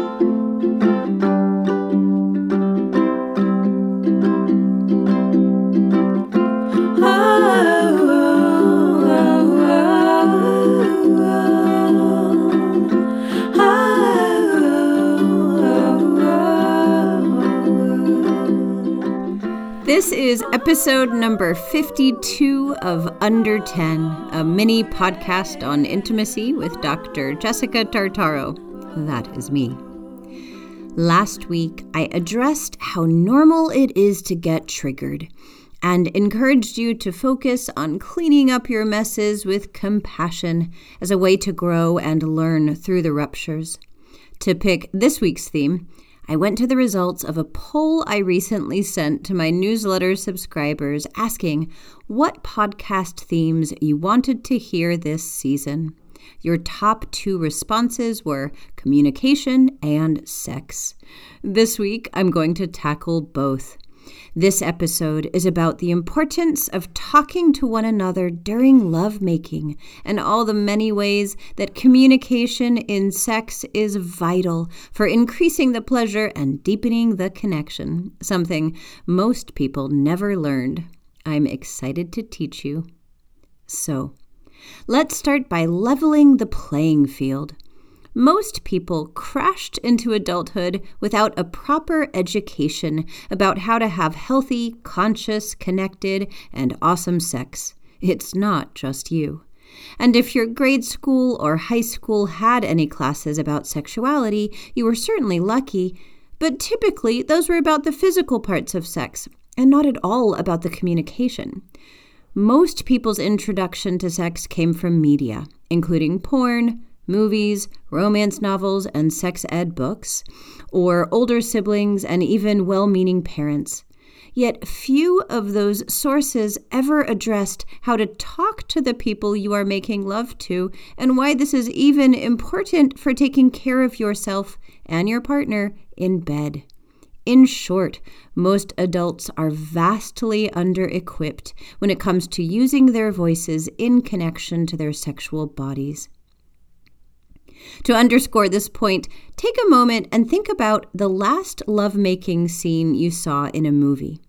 Oh, oh, oh, this is episode number 52 of Under 10, a mini podcast on intimacy with Dr. Jessica Tartaro. That is me. Last week, I addressed how normal it is to get triggered and encouraged you to focus on cleaning up your messes with compassion as a way to grow and learn through the ruptures. To pick this week's theme, I went to the results of a poll I recently sent to my newsletter subscribers asking what podcast themes you wanted to hear this season. Your top two responses were communication and sex. This week, I'm going to tackle both. This episode is about the importance of talking to one another during lovemaking and all the many ways that communication in sex is vital for increasing the pleasure and deepening the connection, something most people never learned. I'm excited to teach you. So, let's start by leveling the playing field. Most people crashed into adulthood without a proper education about how to have healthy, conscious, connected, and awesome sex. It's not just you. And if your grade school or high school had any classes about sexuality, you were certainly lucky. But typically, those were about the physical parts of sex, and not at all about the communication. Most people's introduction to sex came from media, including porn, movies, romance novels, and sex ed books, or older siblings and even well meaning parents. Yet few of those sources ever addressed how to talk to the people you are making love to and why this is even important for taking care of yourself and your partner in bed. In short, most adults are vastly under equipped when it comes to using their voices in connection to their sexual bodies. To underscore this point, take a moment and think about the last lovemaking scene you saw in a movie.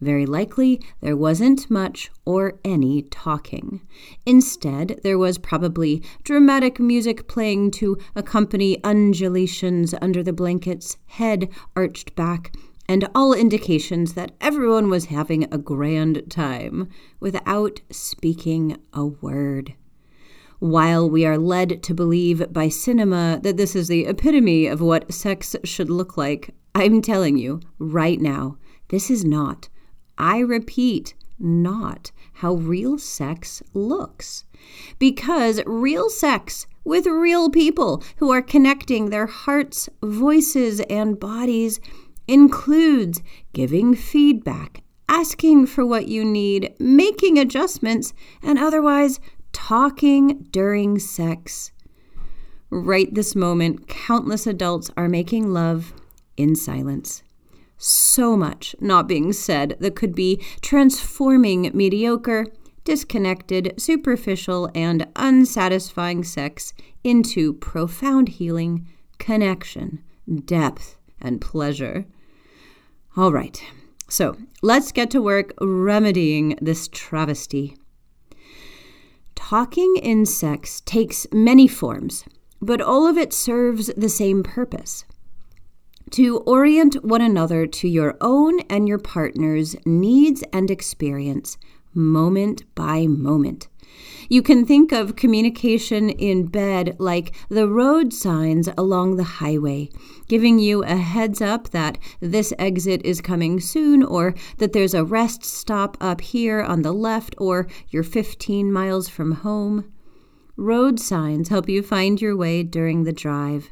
Very likely, there wasn't much or any talking. Instead, there was probably dramatic music playing to accompany undulations under the blankets, head arched back, and all indications that everyone was having a grand time without speaking a word. While we are led to believe by cinema that this is the epitome of what sex should look like, I'm telling you right now, this is not, I repeat, not how real sex looks. Because real sex with real people who are connecting their hearts, voices, and bodies includes giving feedback, asking for what you need, making adjustments, and otherwise talking during sex. Right this moment, countless adults are making love in silence. So much not being said that could be transforming mediocre, disconnected, superficial, and unsatisfying sex into profound healing, connection, depth, and pleasure. All right, so let's get to work remedying this travesty. Talking in sex takes many forms, but all of it serves the same purpose to orient one another to your own and your partner's needs and experience, moment by moment. You can think of communication in bed like the road signs along the highway, giving you a heads up that this exit is coming soon, or that there's a rest stop up here on the left, or you're 15 miles from home. Road signs help you find your way during the drive.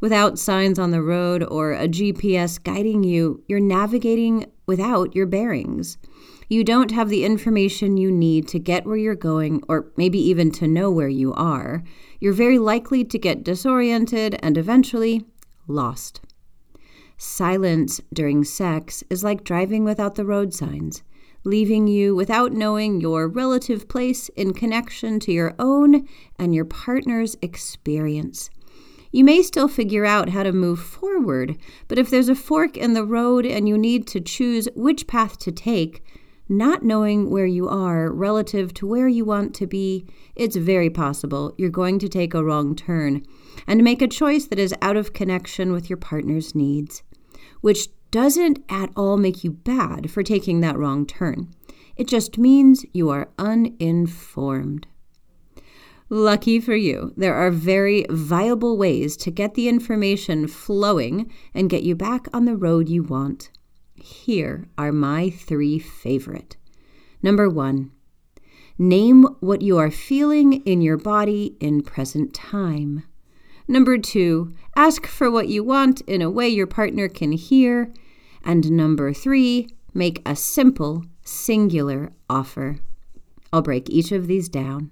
Without signs on the road or a GPS guiding you, you're navigating without your bearings you don't have the information you need to get where you're going, or maybe even to know where you are, you're very likely to get disoriented and eventually lost. Silence during sex is like driving without the road signs, leaving you without knowing your relative place in connection to your own and your partner's experience. You may still figure out how to move forward, but if there's a fork in the road and you need to choose which path to take, not knowing where you are relative to where you want to be, it's very possible you're going to take a wrong turn and make a choice that is out of connection with your partner's needs, which doesn't at all make you bad for taking that wrong turn. It just means you are uninformed. Lucky for you, there are very viable ways to get the information flowing and get you back on the road you want. Here are my three favorite. Number one, name what you are feeling in your body in present time. Number two, ask for what you want in a way your partner can hear. And number three, make a simple, singular offer. I'll break each of these down.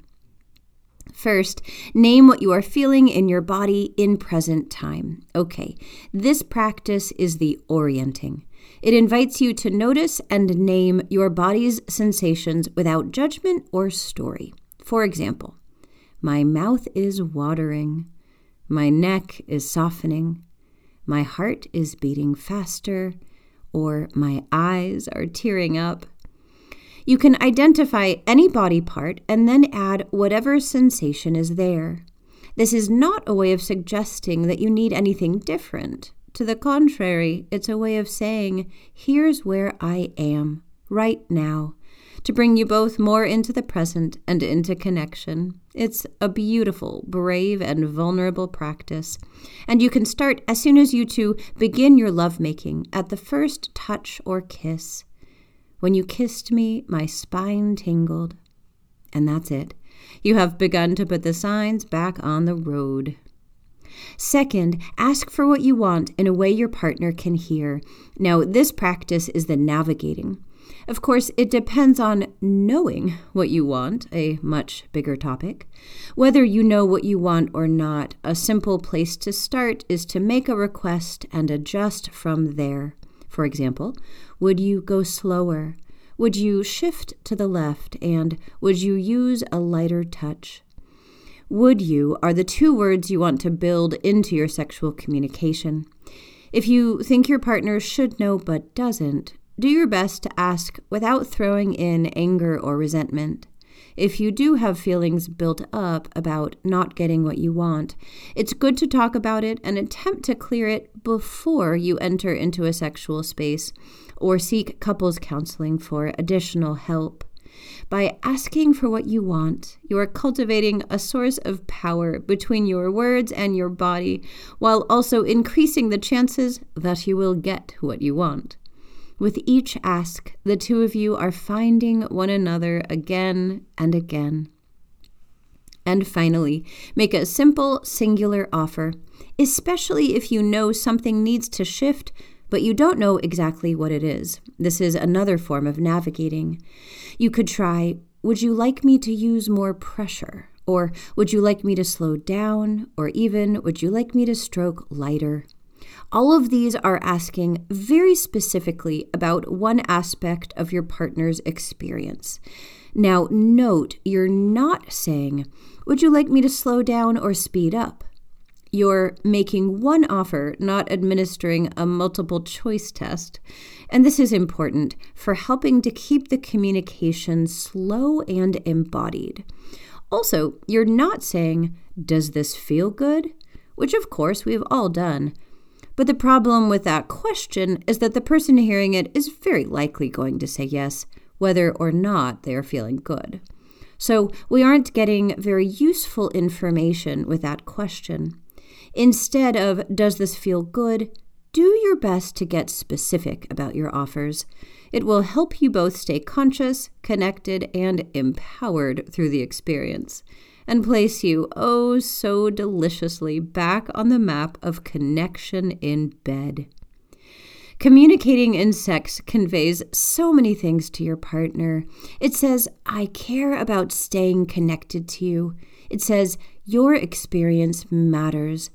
First, name what you are feeling in your body in present time. Okay, this practice is the orienting. It invites you to notice and name your body's sensations without judgment or story. For example, my mouth is watering, my neck is softening, my heart is beating faster, or my eyes are tearing up. You can identify any body part and then add whatever sensation is there. This is not a way of suggesting that you need anything different. To the contrary, it's a way of saying, here's where I am, right now, to bring you both more into the present and into connection. It's a beautiful, brave, and vulnerable practice. And you can start as soon as you two begin your lovemaking at the first touch or kiss. When you kissed me, my spine tingled. And that's it. You have begun to put the signs back on the road. Second, ask for what you want in a way your partner can hear. Now, this practice is the navigating. Of course, it depends on knowing what you want, a much bigger topic. Whether you know what you want or not, a simple place to start is to make a request and adjust from there. For example, would you go slower? Would you shift to the left? And would you use a lighter touch? would you are the two words you want to build into your sexual communication. If you think your partner should know but doesn't, do your best to ask without throwing in anger or resentment. If you do have feelings built up about not getting what you want, it's good to talk about it and attempt to clear it before you enter into a sexual space or seek couples counseling for additional help. By asking for what you want, you are cultivating a source of power between your words and your body, while also increasing the chances that you will get what you want. With each ask, the two of you are finding one another again and again. And finally, make a simple, singular offer, especially if you know something needs to shift but you don't know exactly what it is. This is another form of navigating. You could try Would you like me to use more pressure? Or would you like me to slow down? Or even Would you like me to stroke lighter? All of these are asking very specifically about one aspect of your partner's experience. Now, note you're not saying, Would you like me to slow down or speed up? You're making one offer, not administering a multiple choice test. And this is important for helping to keep the communication slow and embodied. Also, you're not saying, Does this feel good? Which, of course, we've all done. But the problem with that question is that the person hearing it is very likely going to say yes, whether or not they are feeling good. So we aren't getting very useful information with that question. Instead of, does this feel good? Do your best to get specific about your offers. It will help you both stay conscious, connected, and empowered through the experience, and place you oh so deliciously back on the map of connection in bed. Communicating in sex conveys so many things to your partner. It says, I care about staying connected to you. It says, Your experience matters.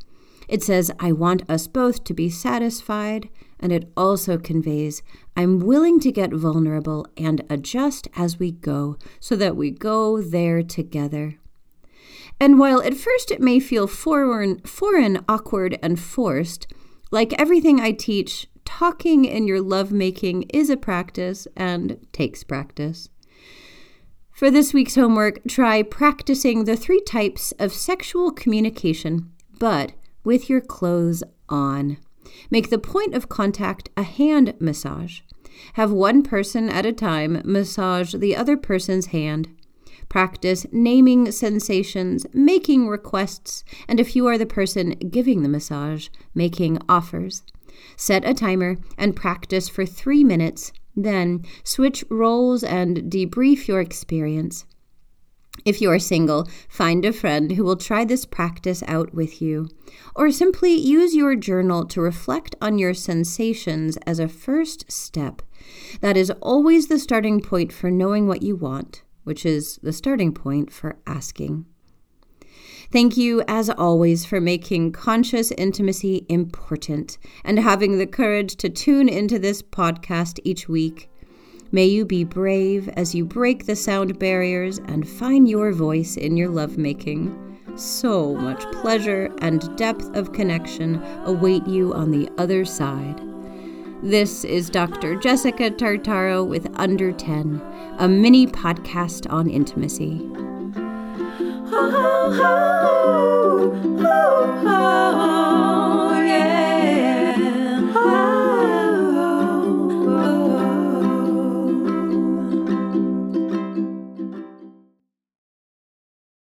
It says, I want us both to be satisfied, and it also conveys, I'm willing to get vulnerable and adjust as we go so that we go there together. And while at first it may feel foreign, foreign, awkward, and forced, like everything I teach, talking in your lovemaking is a practice and takes practice. For this week's homework, try practicing the three types of sexual communication, but with your clothes on. Make the point of contact a hand massage. Have one person at a time massage the other person's hand. Practice naming sensations, making requests, and if you are the person giving the massage, making offers. Set a timer and practice for three minutes. Then switch roles and debrief your experience. If you are single, find a friend who will try this practice out with you. Or simply use your journal to reflect on your sensations as a first step. That is always the starting point for knowing what you want, which is the starting point for asking. Thank you, as always, for making conscious intimacy important and having the courage to tune into this podcast each week. May you be brave as you break the sound barriers and find your voice in your lovemaking. So much pleasure and depth of connection await you on the other side. This is Dr. Jessica Tartaro with Under 10, a mini podcast on intimacy. Oh, oh, oh,